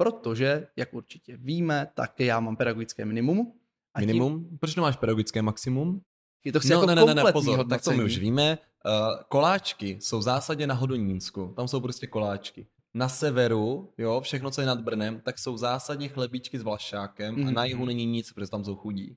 protože, jak určitě víme, tak já mám pedagogické minimum. A minimum? Tím... Proč nemáš pedagogické maximum? Je to chci no, jako ne, ne, ne, pozor, hodnocení. tak to my už víme. Uh, koláčky jsou v zásadě na Hodonínsku, tam jsou prostě koláčky. Na severu, jo, všechno, co je nad Brnem, tak jsou zásadně chlebíčky s vlašákem mm. a na jihu není nic, protože tam jsou chudí.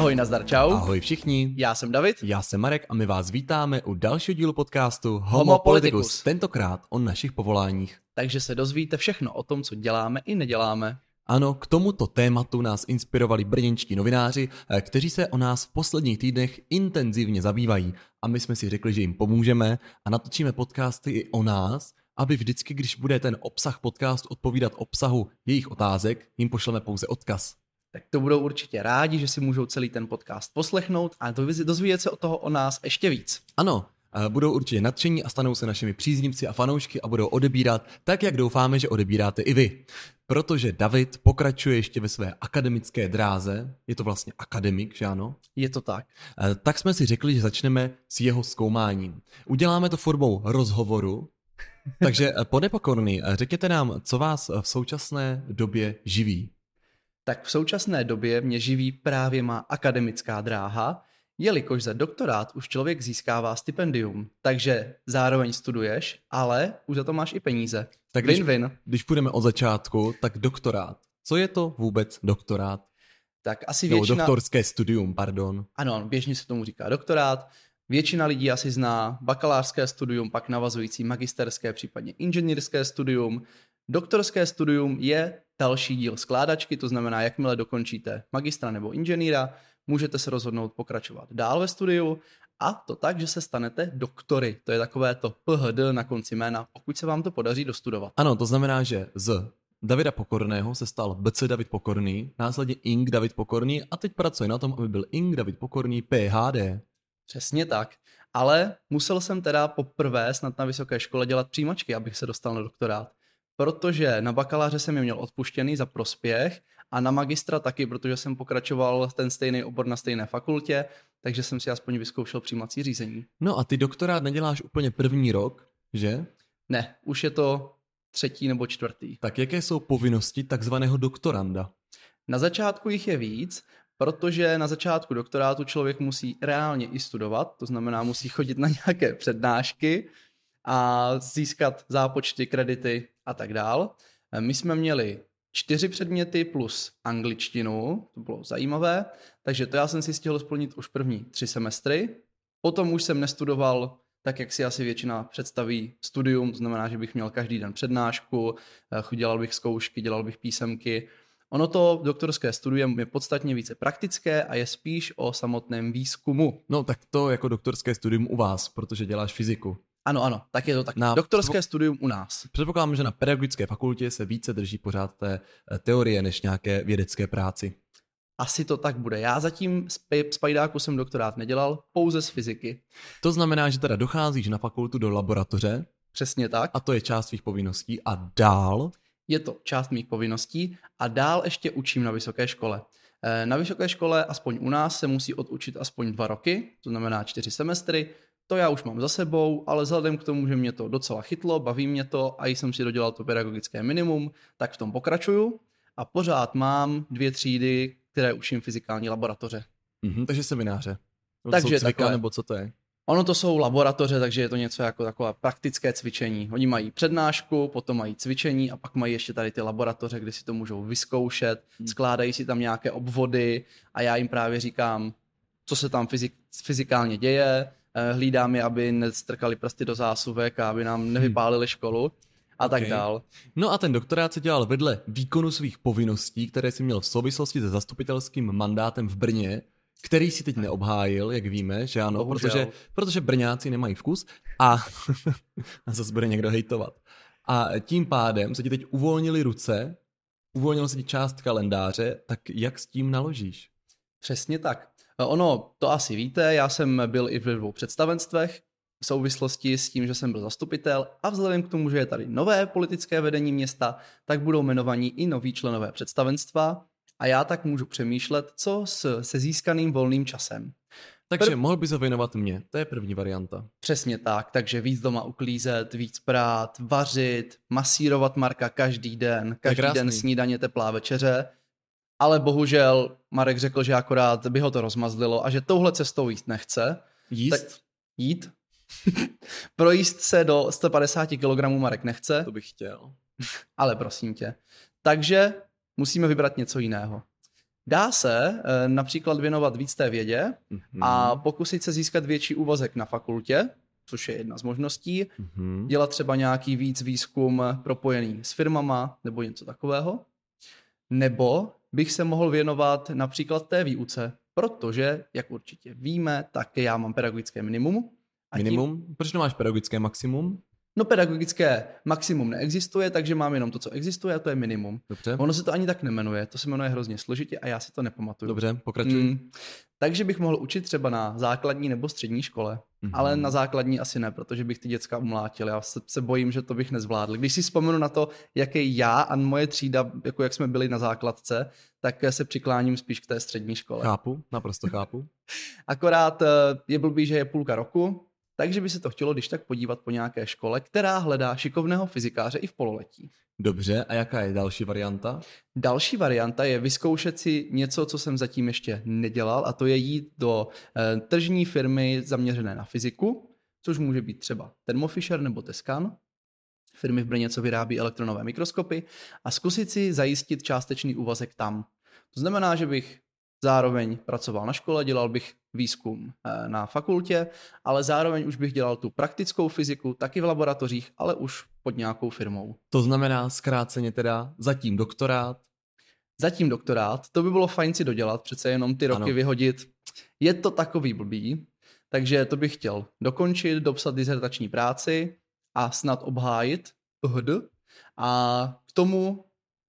Ahoj, nazdar, čau. Ahoj všichni. Já jsem David. Já jsem Marek a my vás vítáme u dalšího dílu podcastu Homo, Homo Politicus. Politicus. Tentokrát o našich povoláních. Takže se dozvíte všechno o tom, co děláme i neděláme. Ano, k tomuto tématu nás inspirovali brněnčtí novináři, eh, kteří se o nás v posledních týdnech intenzivně zabývají. A my jsme si řekli, že jim pomůžeme a natočíme podcasty i o nás, aby vždycky, když bude ten obsah podcastu odpovídat obsahu jejich otázek, jim pošleme pouze odkaz tak to budou určitě rádi, že si můžou celý ten podcast poslechnout a dozvědět se o toho o nás ještě víc. Ano, budou určitě nadšení a stanou se našimi příznivci a fanoušky a budou odebírat tak, jak doufáme, že odebíráte i vy. Protože David pokračuje ještě ve své akademické dráze, je to vlastně akademik, že ano? Je to tak. Tak jsme si řekli, že začneme s jeho zkoumáním. Uděláme to formou rozhovoru, takže pane Pokorný, řekněte nám, co vás v současné době živí tak v současné době mě živí právě má akademická dráha, jelikož za doktorát už člověk získává stipendium, takže zároveň studuješ, ale už za to máš i peníze. Tak win-win. Když, když půjdeme od začátku, tak doktorát. Co je to vůbec doktorát? Tak asi většina... No, doktorské studium, pardon. Ano, běžně se tomu říká doktorát. Většina lidí asi zná bakalářské studium, pak navazující magisterské, případně inženýrské studium. Doktorské studium je další díl skládačky, to znamená, jakmile dokončíte magistra nebo inženýra, můžete se rozhodnout pokračovat dál ve studiu a to tak, že se stanete doktory. To je takové to PHD na konci jména, pokud se vám to podaří dostudovat. Ano, to znamená, že z Davida Pokorného se stal BC David Pokorný, následně Ing David Pokorný a teď pracuje na tom, aby byl Ing David Pokorný PHD. Přesně tak. Ale musel jsem teda poprvé snad na vysoké škole dělat přijímačky, abych se dostal na doktorát protože na bakaláře jsem je měl odpuštěný za prospěch a na magistra taky, protože jsem pokračoval ten stejný obor na stejné fakultě, takže jsem si aspoň vyzkoušel přijímací řízení. No a ty doktorát neděláš úplně první rok, že? Ne, už je to třetí nebo čtvrtý. Tak jaké jsou povinnosti takzvaného doktoranda? Na začátku jich je víc, protože na začátku doktorátu člověk musí reálně i studovat, to znamená musí chodit na nějaké přednášky, a získat zápočty, kredity a tak dál. My jsme měli čtyři předměty plus angličtinu, to bylo zajímavé, takže to já jsem si stihl splnit už první tři semestry. Potom už jsem nestudoval tak, jak si asi většina představí studium, to znamená, že bych měl každý den přednášku, eh, dělal bych zkoušky, dělal bych písemky. Ono to doktorské studium je podstatně více praktické a je spíš o samotném výzkumu. No tak to jako doktorské studium u vás, protože děláš fyziku. Ano, ano, tak je to tak. Na Doktorské předpok- studium u nás. Předpokládám, že na pedagogické fakultě se více drží pořád té eh, teorie než nějaké vědecké práci. Asi to tak bude. Já zatím z, z pajdáku jsem doktorát nedělal, pouze z fyziky. To znamená, že teda docházíš na fakultu do laboratoře. Přesně tak. A to je část svých povinností. A dál? Je to část mých povinností a dál ještě učím na vysoké škole. Eh, na vysoké škole, aspoň u nás, se musí odučit aspoň dva roky, to znamená čtyři semestry, to já už mám za sebou, ale vzhledem k tomu, že mě to docela chytlo, baví mě to a jsem si dodělal to pedagogické minimum, tak v tom pokračuju a pořád mám dvě třídy, které učím fyzikální laboratoře. Mm-hmm, takže semináře. Nebo takže cvika, takové, nebo co to je? Ono to jsou laboratoře, takže je to něco jako takové praktické cvičení. Oni mají přednášku, potom mají cvičení a pak mají ještě tady ty laboratoře, kde si to můžou vyzkoušet, hmm. skládají si tam nějaké obvody a já jim právě říkám, co se tam fyzik, fyzikálně děje, hlídám je, aby nestrkali prsty do zásuvek a aby nám hmm. nevypálili školu a okay. tak dál. No a ten doktorát se dělal vedle výkonu svých povinností, které si měl v souvislosti se zastupitelským mandátem v Brně, který si teď neobhájil, jak víme, že ano, protože, protože Brňáci nemají vkus a, a zase bude někdo hejtovat. A tím pádem se ti teď uvolnili ruce, uvolnil se ti část kalendáře, tak jak s tím naložíš? Přesně tak. Ono, to asi víte, já jsem byl i v dvou představenstvech v souvislosti s tím, že jsem byl zastupitel a vzhledem k tomu, že je tady nové politické vedení města, tak budou jmenovaní i noví členové představenstva a já tak můžu přemýšlet, co s, se získaným volným časem. Takže Prv... mohl bys ho věnovat mě, to je první varianta. Přesně tak, takže víc doma uklízet, víc prát, vařit, masírovat Marka každý den, každý den snídaně, teplá večeře. Ale bohužel Marek řekl, že akorát by ho to rozmazlilo a že touhle cestou jít nechce. Jíst? Tak jít? Projíst se do 150 kg Marek nechce. To bych chtěl. Ale prosím tě. Takže musíme vybrat něco jiného. Dá se e, například věnovat víc té vědě mm-hmm. a pokusit se získat větší úvazek na fakultě, což je jedna z možností. Mm-hmm. Dělat třeba nějaký víc výzkum propojený s firmama nebo něco takového. Nebo bych se mohl věnovat například té výuce, protože, jak určitě víme, tak já mám pedagogické minimum. A minimum? Tím... Proč nemáš pedagogické maximum? No pedagogické maximum neexistuje, takže mám jenom to, co existuje a to je minimum. Dobře. Ono se to ani tak nemenuje, to se jmenuje hrozně složitě a já si to nepamatuju. Dobře, pokračuj. Mm, takže bych mohl učit třeba na základní nebo střední škole, mm-hmm. ale na základní asi ne, protože bych ty děcka umlátil. Já se, se bojím, že to bych nezvládl. Když si vzpomenu na to, jaký já a moje třída, jako jak jsme byli na základce, tak se přikláním spíš k té střední škole. Chápu, naprosto chápu. Akorát eh, je blbý, že je půlka roku, takže by se to chtělo když tak podívat po nějaké škole, která hledá šikovného fyzikáře i v pololetí. Dobře, a jaká je další varianta? Další varianta je vyzkoušet si něco, co jsem zatím ještě nedělal, a to je jít do e, tržní firmy zaměřené na fyziku, což může být třeba Thermo Fisher nebo Tescan, firmy v Brně, co vyrábí elektronové mikroskopy, a zkusit si zajistit částečný úvazek tam. To znamená, že bych zároveň pracoval na škole, dělal bych výzkum eh, na fakultě, ale zároveň už bych dělal tu praktickou fyziku taky v laboratořích, ale už pod nějakou firmou. To znamená zkráceně teda zatím doktorát? Zatím doktorát, to by bylo fajn si dodělat, přece jenom ty roky ano. vyhodit. Je to takový blbý, takže to bych chtěl dokončit, dopsat dizertační práci a snad obhájit hd. A k tomu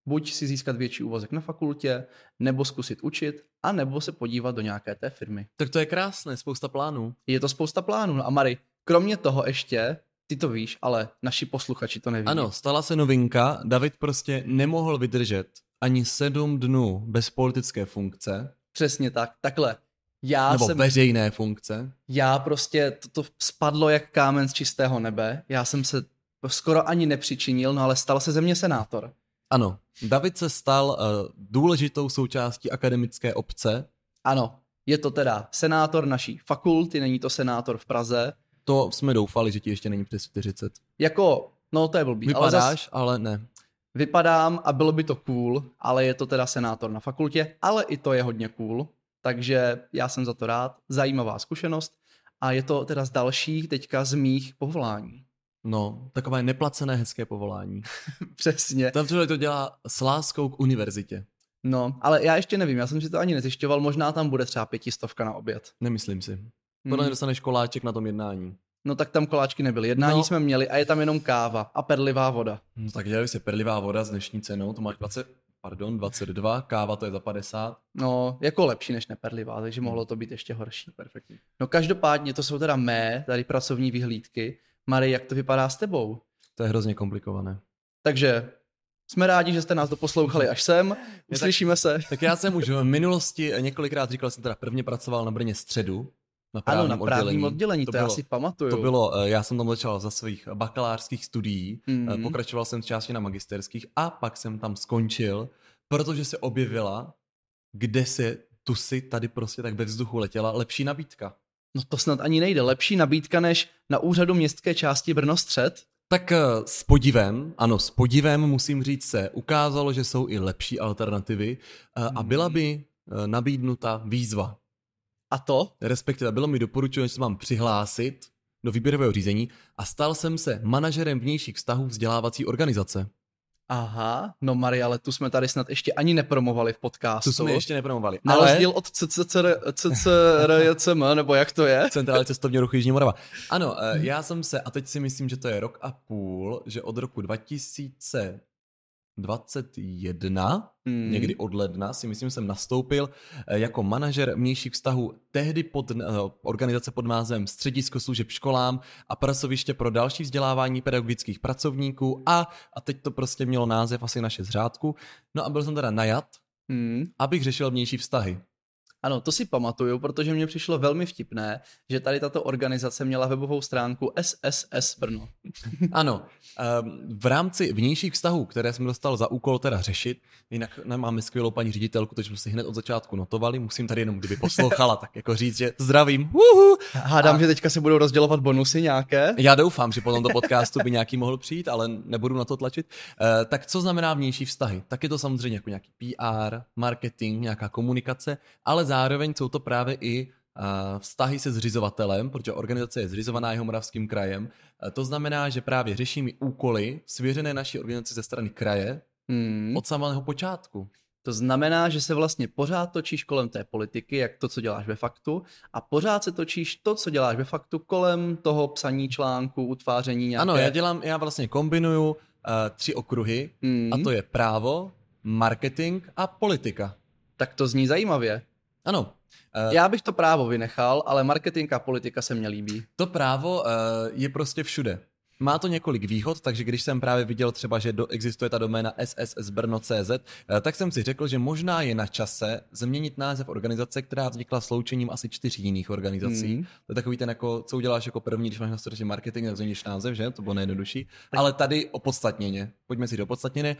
buď si získat větší úvazek na fakultě, nebo zkusit učit, a nebo se podívat do nějaké té firmy. Tak to je krásné, spousta plánů. Je to spousta plánů. No a Mary, kromě toho ještě, ty to víš, ale naši posluchači to neví. Ano, stala se novinka, David prostě nemohl vydržet ani sedm dnů bez politické funkce. Přesně tak, takhle. Já Nebo jsem, veřejné funkce. Já prostě, to, to spadlo jak kámen z čistého nebe. Já jsem se skoro ani nepřičinil, no ale stal se ze mě senátor. Ano, David se stal uh, důležitou součástí akademické obce. Ano, je to teda senátor naší fakulty, není to senátor v Praze. To jsme doufali, že ti ještě není přes 40. Jako, no to je blbý. Vypadáš, ale, zas, ale ne. Vypadám a bylo by to cool, ale je to teda senátor na fakultě, ale i to je hodně cool, takže já jsem za to rád. Zajímavá zkušenost a je to teda z dalších teďka z mých povolání. No, takové neplacené hezké povolání. Přesně. Tam člověk to dělá s láskou k univerzitě. No, ale já ještě nevím, já jsem si to ani nezjišťoval, možná tam bude třeba pětistovka na oběd. Nemyslím si. Podle hmm. dostaneš koláček na tom jednání. No tak tam koláčky nebyly. Jednání no. jsme měli a je tam jenom káva a perlivá voda. No tak dělej si perlivá voda s dnešní cenou, to máš 20, pardon, 22, káva to je za 50. No, jako lepší než neperlivá, takže mohlo to být ještě horší. Perfektní. No každopádně to jsou teda mé tady pracovní vyhlídky. Mary, jak to vypadá s tebou? To je hrozně komplikované. Takže jsme rádi, že jste nás doposlouchali až sem. Uslyšíme se. Tak já jsem už v minulosti několikrát říkal, že jsem teda prvně pracoval na Brně středu. Na právním ano, na právním oddělení, oddělení to, to bylo, já si pamatuju. To bylo, eh, já jsem tam začal za svých bakalářských studií, mm. pokračoval jsem části na magisterských a pak jsem tam skončil, protože se objevila, kde se tu si tady prostě tak ve vzduchu letěla lepší nabídka. No to snad ani nejde. Lepší nabídka než na úřadu městské části Brno střed? Tak eh, s podivem, ano, s podivem musím říct se, ukázalo, že jsou i lepší alternativy eh, a byla by eh, nabídnuta výzva. A to? Respektive bylo mi doporučeno, že se mám přihlásit do výběrového řízení a stal jsem se manažerem vnějších vztahů vzdělávací organizace. Aha, no Marie, ale tu jsme tady snad ještě ani nepromovali v podcastu. Tu jsme ještě nepromovali. Na ale... rozdíl od CCRJCM, nebo jak to je? Centrální cestovní ruch Jižní Morava. Ano, eh, já jsem se, a teď si myslím, že to je rok a půl, že od roku 2000 21, hmm. někdy od ledna, si myslím, jsem nastoupil eh, jako manažer vnějších vztahů tehdy pod uh, organizace pod názvem Středisko služeb školám a pracoviště pro další vzdělávání pedagogických pracovníků a, a teď to prostě mělo název asi naše zřádku. No a byl jsem teda najat, hmm. abych řešil vnější vztahy. Ano, to si pamatuju, protože mě přišlo velmi vtipné, že tady tato organizace měla webovou stránku SSS Brno. Ano, ehm, v rámci vnějších vztahů, které jsem dostal za úkol teda řešit, jinak máme skvělou paní ředitelku, takže jsme si hned od začátku notovali, musím tady jenom, kdyby poslouchala, tak jako říct, že zdravím. Uhu. Hádám, a... že teďka se budou rozdělovat bonusy nějaké. Já doufám, že po tomto podcastu by nějaký mohl přijít, ale nebudu na to tlačit. Uh, tak co znamená vnější vztahy? Tak je to samozřejmě jako nějaký PR, marketing, nějaká komunikace, ale zároveň jsou to právě i vztahy se zřizovatelem, protože organizace je zřizovaná jeho moravským krajem. To znamená, že právě řešíme úkoly svěřené naší organizaci ze strany kraje hmm. od samého počátku. To znamená, že se vlastně pořád točíš kolem té politiky, jak to, co děláš ve faktu, a pořád se točíš to, co děláš ve faktu, kolem toho psaní článku, utváření nějaké... Ano, já dělám, já vlastně kombinuju uh, tři okruhy, hmm. a to je právo, marketing a politika. Tak to zní zajímavě. Ano. Uh, Já bych to právo vynechal, ale marketing a politika se mně líbí. To právo uh, je prostě všude. Má to několik výhod, takže když jsem právě viděl třeba, že do, existuje ta doména sssbrno.cz, eh, tak jsem si řekl, že možná je na čase změnit název organizace, která vznikla sloučením asi čtyř jiných organizací. Mm. To je takový ten, jako, co uděláš jako první, když máš na starosti marketing, tak změníš název, že? To bylo nejjednodušší. Ale tady opodstatněně. Pojďme si do opodstatněně.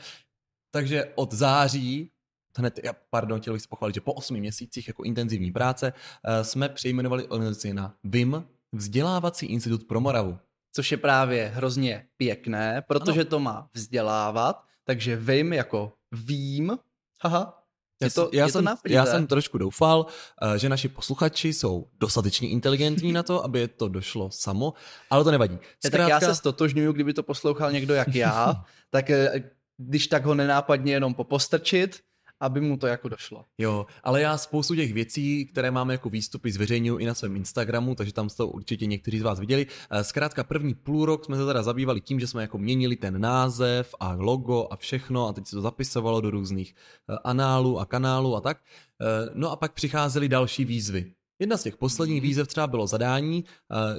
Takže od září hned, pardon, chtěl bych se pochválit, že po osmi měsících jako intenzivní práce eh, jsme přejmenovali organizaci na VIM, Vzdělávací institut pro Moravu. Což je právě hrozně pěkné, protože ano. to má vzdělávat, takže VIM jako vím, haha, je to, já, je jsem, to já jsem trošku doufal, eh, že naši posluchači jsou dostatečně inteligentní na to, aby to došlo samo, ale to nevadí. Zkrátka... Tak já se stotožňuju, kdyby to poslouchal někdo jak já, tak eh, když tak ho nenápadně jenom popostrčit, aby mu to jako došlo. Jo, ale já spoustu těch věcí, které máme jako výstupy, zveřejňuji i na svém Instagramu, takže tam to určitě někteří z vás viděli. Eh, zkrátka první půl rok jsme se teda zabývali tím, že jsme jako měnili ten název a logo a všechno a teď se to zapisovalo do různých eh, análů a kanálů a tak. Eh, no a pak přicházely další výzvy. Jedna z těch posledních výzev třeba bylo zadání,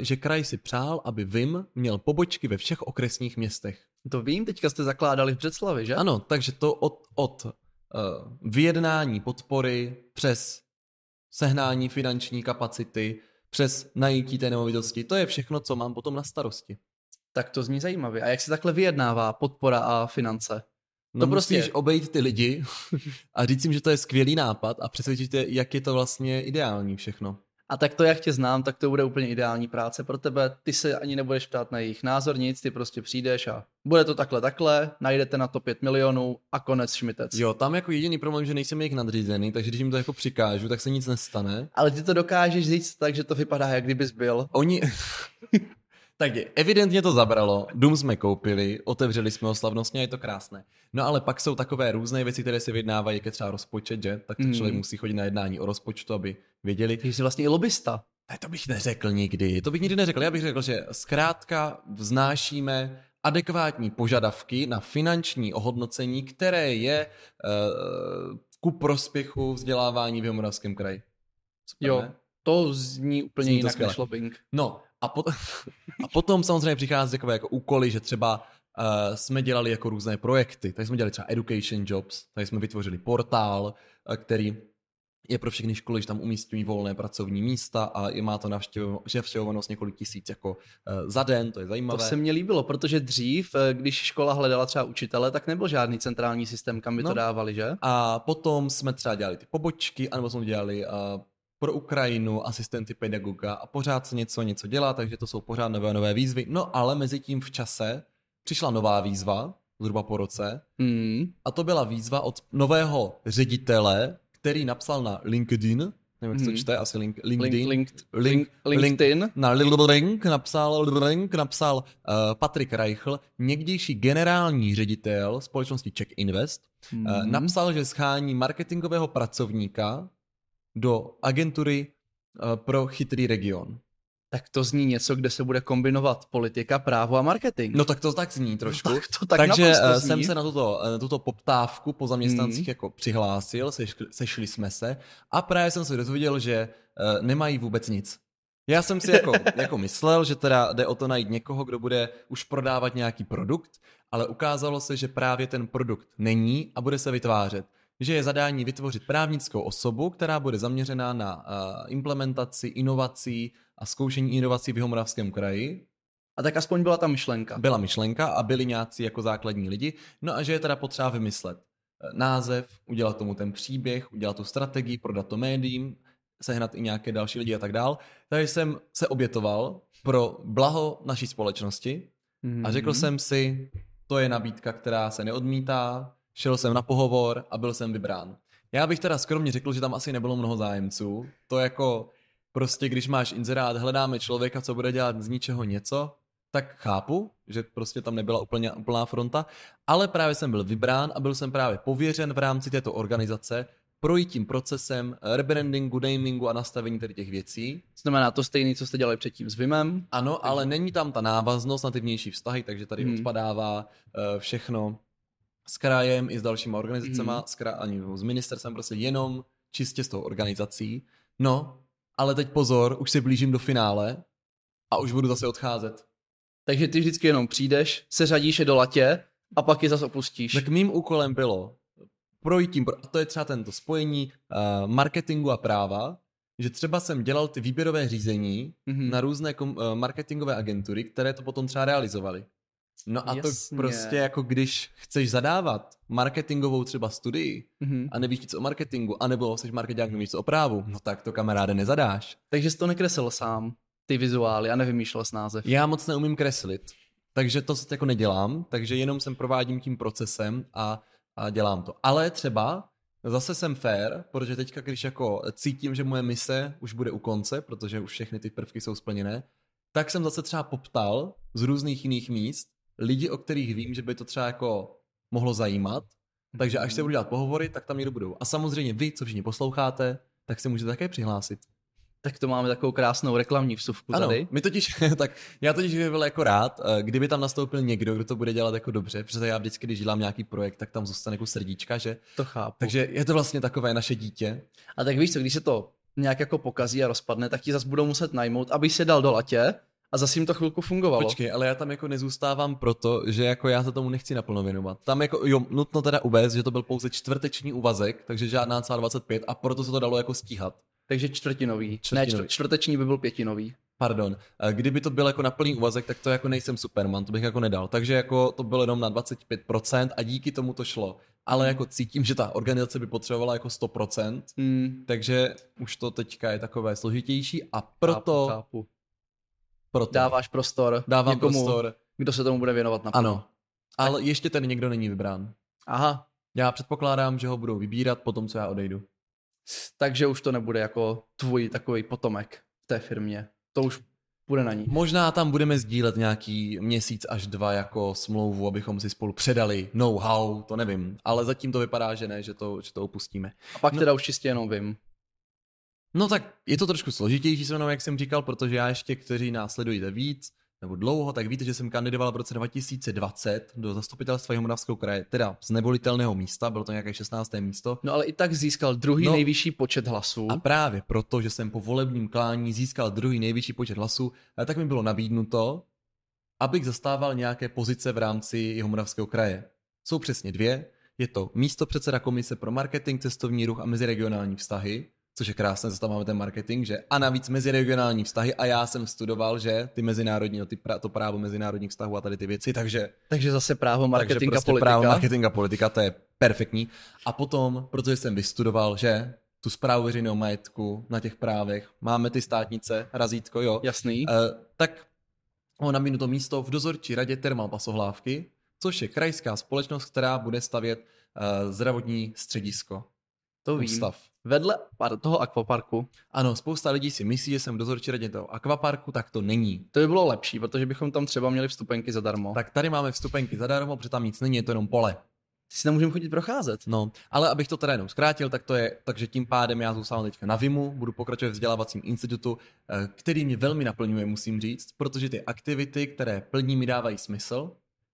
že kraj si přál, aby VIM měl pobočky ve všech okresních městech. To vím, teďka jste zakládali v Břeclavi, že? Ano, takže to od, od vyjednání podpory přes sehnání finanční kapacity, přes najítí té nemovitosti. To je všechno, co mám potom na starosti. Tak to zní zajímavě. A jak se takhle vyjednává podpora a finance? No to prostě musíš obejít ty lidi a říct jim, že to je skvělý nápad a přesvědčit je, jak je to vlastně ideální všechno. A tak to, jak tě znám, tak to bude úplně ideální práce pro tebe. Ty se ani nebudeš ptát na jejich názor, nic, ty prostě přijdeš a bude to takhle, takhle, najdete na to 5 milionů a konec šmitec. Jo, tam jako jediný problém, že nejsem jejich nadřízený, takže když jim to jako přikážu, tak se nic nestane. Ale ty to dokážeš říct tak, že to vypadá, jak kdybys byl. Oni... Takže evidentně to zabralo, dům jsme koupili, otevřeli jsme ho slavnostně a je to krásné. No ale pak jsou takové různé věci, které se vyjednávají, jak je třeba rozpočet, že? Tak to mm. člověk musí chodit na jednání o rozpočtu, aby věděli. Ty jsi vlastně i lobista. Ne, to bych neřekl nikdy, to bych nikdy neřekl. Já bych řekl, že zkrátka vznášíme adekvátní požadavky na finanční ohodnocení, které je uh, ku prospěchu vzdělávání v Jomoravském kraji. Super, jo, ne? to zní úplně zní jinak než lobbying. No, a, pot- a potom samozřejmě přichází takové jako úkoly, že třeba uh, jsme dělali jako různé projekty. Tady jsme dělali třeba education jobs, tady jsme vytvořili portál, uh, který je pro všechny školy, že tam umístění volné pracovní místa a je má to navštěvovanost několik tisíc jako uh, za den, to je zajímavé. To se mně líbilo, protože dřív, když škola hledala třeba učitele, tak nebyl žádný centrální systém, kam by no. to dávali, že? A potom jsme třeba dělali ty pobočky, anebo jsme dělali pro Ukrajinu, asistenty pedagoga a pořád se něco, něco dělá, takže to jsou pořád nové nové výzvy. No ale mezi tím v čase přišla nová výzva, zhruba po roce, mm. a to byla výzva od nového ředitele, který napsal na LinkedIn, nevím, jak se to hmm. čte, asi link, LinkedIn. Link, link, link, LinkedIn. Na link napsal, link napsal uh, Patrik Reichl, někdejší generální ředitel společnosti Check Invest, mm. uh, napsal, že schání marketingového pracovníka do agentury uh, pro chytrý region. Tak to zní něco, kde se bude kombinovat politika, právo a marketing. No tak to tak zní trošku. No, tak to tak Takže eh, zní. jsem se na tuto, na tuto poptávku po zaměstnancích mm. jako přihlásil, sešli, sešli jsme se a právě jsem se dozvěděl, že uh, nemají vůbec nic. Já jsem si jako, jako myslel, že teda jde o to najít někoho, kdo bude už prodávat nějaký produkt, ale ukázalo se, že právě ten produkt není a bude se vytvářet. Že je zadání vytvořit právnickou osobu, která bude zaměřená na uh, implementaci inovací a zkoušení inovací v Jihomoravském kraji. A tak aspoň byla ta myšlenka. Byla myšlenka a byli nějací jako základní lidi. No a že je teda potřeba vymyslet eh, název, udělat tomu ten příběh, udělat tu strategii, prodat to médiím, sehnat i nějaké další lidi a tak dál. Takže jsem se obětoval pro blaho naší společnosti a řekl Mhm. jsem si, to je nabídka, která se neodmítá, šel jsem na pohovor a byl jsem vybrán. Já bych teda skromně řekl, že tam asi nebylo mnoho zájemců. To jako prostě, když máš inzerát, hledáme člověka, co bude dělat z ničeho něco, tak chápu, že prostě tam nebyla úplně úplná fronta, ale právě jsem byl vybrán a byl jsem právě pověřen v rámci této organizace projít tím procesem rebrandingu, namingu a nastavení tady těch věcí. Znamená to stejný, co jste dělali předtím s Vimem. Ano, ale není tam ta návaznost na ty vnější vztahy, takže tady Hmm. odpadává uh, všechno s krajem i s dalšíma organizacema, Hmm. s, kra- ani s ministerstvem, prostě jenom čistě s tou organizací. No, ale teď pozor, už se blížím do finále a už budu zase odcházet. Takže ty vždycky jenom přijdeš, seřadíš je do latě a pak je zase opustíš. Tak mým úkolem bylo projít tím, a to je třeba tento spojení uh, marketingu a práva, že třeba jsem dělal ty výběrové řízení Mhm. na různé kom, uh, marketingové agentury, které to potom třeba realizovaly. No a Jasně. to prostě jako když chceš zadávat marketingovou třeba studii Mhm. a nevíš nic o marketingu, anebo jsi marketák, nevíš nic o právu, no tak to kamaráde nezadáš. Takže jsi to nekreslil sám, ty vizuály a nevymýšlel s název. Já moc neumím kreslit, takže to jako nedělám, takže jenom jsem provádím tím procesem a, a dělám to. Ale třeba zase jsem fair, protože teďka, když jako cítím, že moje mise už bude u konce, protože už všechny ty prvky jsou splněné, tak jsem zase třeba poptal z různých jiných míst lidi, o kterých vím, že by to třeba jako mohlo zajímat, takže až se budu dělat pohovory, tak tam někdo budou. A samozřejmě vy, co všichni posloucháte, tak se můžete také přihlásit. Tak to máme takovou krásnou reklamní vsuvku Ano, tady. my totiž, tak já totiž bych byl jako rád, eh, kdyby tam nastoupil někdo, kdo to bude dělat jako dobře, protože já vždycky, když dělám nějaký projekt, tak tam zůstane jako srdíčka, že? To chápu. Takže je to vlastně takové naše dítě. A tak víš co, když se to nějak jako pokazí a rozpadne, tak ti zase budou muset najmout, aby se dal do latě a zase jim to chvilku fungovalo. Počkej, ale já tam jako nezůstávám proto, že jako já se tomu nechci naplno věnovat. Tam jako, jo, nutno teda uvést, že to byl pouze čtvrteční úvazek, takže žádná celá 25 a proto se to dalo jako stíhat. Takže čtvrtinový. Čtvrtinový. Ne, čtvr- čtvrteční by byl pětinový. Pardon, Eh, kdyby to byl jako na plný úvazek, tak to jako nejsem Superman, to bych jako nedal. Takže jako to bylo jenom na 25% a díky tomu to šlo. Ale jako cítím, že ta organizace by potřebovala jako 100%, Hmm, takže už to teďka je takové složitější a proto, chápu, chápu. Proto Dáváš prostor dávám někomu, prostor. kdo se tomu bude věnovat na Ano, ale ještě ten někdo není vybrán. Aha, Já předpokládám, že ho budou vybírat po tom, co já odejdu. takže už to nebude jako tvůj takový potomek v té firmě. To už bude na ní. Možná tam budeme sdílet nějaký měsíc až dva jako smlouvu, abychom si spolu předali know-how, to nevím. Ale zatím to vypadá, že ne, že to, že to opustíme. A pak No. teda už čistě jenom vím. No tak je to trošku složitější se mnou, jak jsem říkal, protože já ještě, kteří následujete víc, nebo dlouho, tak víte, že jsem kandidoval v roce 2020 do zastupitelstva Jihomoravského kraje, teda z nevolitelného místa, bylo to nějaké 16. místo. No ale i tak získal druhý No. nejvyšší počet hlasů. A právě proto, že jsem po volebním klání získal druhý nejvyšší počet hlasů, tak mi bylo nabídnuto, abych zastával nějaké pozice v rámci Jihomoravského kraje. Jsou přesně dvě. Je to místo předseda komise pro marketing, cestovní ruch a meziregionální vztahy, což je krásné, zastáváme ten marketing, že a navíc meziregionální vztahy a já jsem studoval, že ty mezinárodní, no ty pra, to právo mezinárodních vztahů a tady ty věci, takže Takže zase právo marketing takže a prostě politika. právo marketing a politika, to je perfektní. A potom, protože jsem vystudoval, že tu zprávu veřejného majetku na těch právech, máme ty státnice, razítko, jo, Jasný. uh, tak ho nabídnu to místo v dozorčí radě Termal Pasohlávky, což je krajská společnost, která bude stavět uh, zdravotní středisko. To vím. Ústav. Vedle toho akvaparku Ano, spousta lidí si myslí, že jsem v dozorčí radě toho akvaparku, tak to není. to by bylo lepší, protože bychom tam třeba měli vstupenky zadarmo. Tak Tak tady máme vstupenky zadarmo, protože tam nic není, je to jenom pole. si nemůžeme chodit procházet. No, ale abych to teda jenom zkrátil, tak to je, takže tím pádem já zůstávám teďka na VIMu, budu pokračovat v vzdělávacím institutu, eh, který mě velmi naplňuje, musím říct, protože ty aktivity, které plní, mi dávají smysl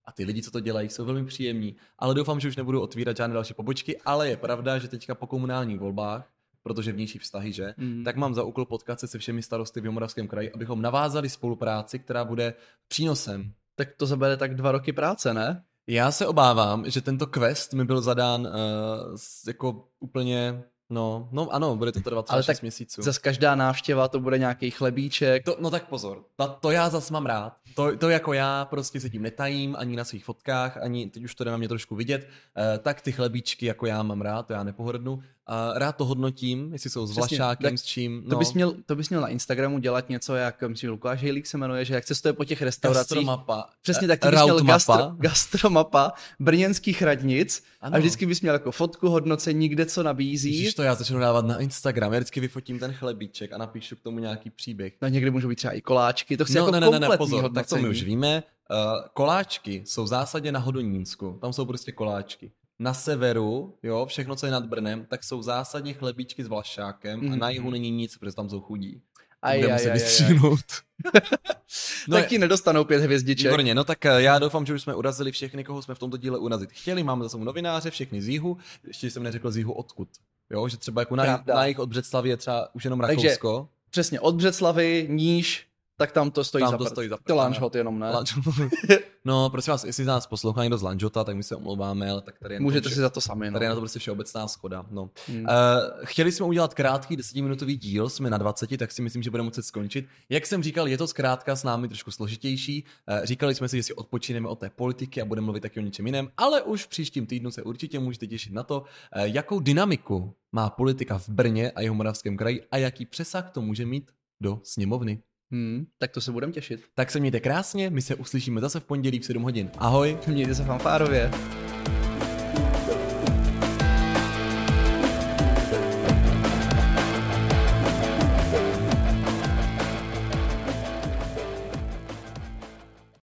a ty lidi, co to dělají, jsou velmi příjemní. Ale doufám, že už nebudu otvírat žádné další pobočky, ale je pravda, že teďka po komunálních volbách, protože vnější vztahy, že, Mm. tak mám za úkol potkat se se všemi starosty v Jomoravském kraji, abychom navázali spolupráci, která bude přínosem Tak to zabere tak dva roky práce, ne? Já se obávám, že tento quest mi byl zadán uh, jako úplně No, no ano, bude to trvat třeba 6 měsíců. Zas každá návštěva to bude nějaký chlebíček. To, no tak pozor, to, to já zas mám rád. To, to jako já prostě se tím netajím, ani na svých fotkách, ani teď už to jde na mě trošku vidět, uh, tak ty chlebíčky jako já mám rád, to já nepohrdnu. A rád to hodnotím, jestli jsou s vlašákem, s čím. No. To, bys měl, to bys měl na Instagramu dělat něco, jak myslím, Lukáš Hejlík se jmenuje, že jak cestuje po těch restauracích. Gastromapa. Přesně tak, ty bys měl gastro, gastromapa brněnských radnic ano. a vždycky bys měl jako fotku, hodnocení, kde co nabízí. Ježiš, to já začnu dávat na Instagram, já vždycky vyfotím ten chlebíček a napíšu k tomu nějaký příběh. No někdy můžou být třeba i koláčky, to chci no, jako ne, ne, ne, ne, pozor, hodnocení. tak to my už víme. Uh, koláčky jsou v zásadě na Hodonínsku, tam jsou prostě koláčky na severu, jo, všechno, co je nad Brnem, tak jsou zásadně chlebíčky s vlašákem mm. a na jihu mhm. není nic, protože tam jsou chudí. A aj, se vystříhnout. no tak ti nedostanou pět hvězdiček. Výborně, no tak eh, já doufám, že už jsme urazili všechny, koho jsme v tomto díle urazit chtěli. Máme za sebou novináře, všechny z jihu. Ještě jsem neřekl z jihu odkud. Jo, že třeba jako na, na jich od Břeclavy je třeba už jenom Rakousko. Takže, přesně, od Břeclavy, níž, tak tam to stojí tam za to stojí za prd. To Lanžhot jenom, ne? no, prosím vás, jestli z nás poslouchá někdo z Lanžota, tak my se omlouváme, ale tak tady je Můžete si za to sami, no. Tady je na to prostě všeobecná schoda, no. Hmm. Uh, chtěli jsme udělat krátký desetiminutový díl, jsme na 20, tak si myslím, že budeme muset skončit. Jak jsem říkal, je to zkrátka s námi trošku složitější. Uh, říkali jsme si, že si odpočineme od té politiky a budeme mluvit taky o něčem jiném, ale už v příštím týdnu se určitě můžete těšit na to, uh, jakou dynamiku má politika v Brně a jeho moravském kraji a jaký přesah to může mít do sněmovny. Hmm, tak to se budeme těšit. Tak se mějte krásně, my se uslyšíme zase v pondělí v 7 hodin. Ahoj. Mějte se fanfárově.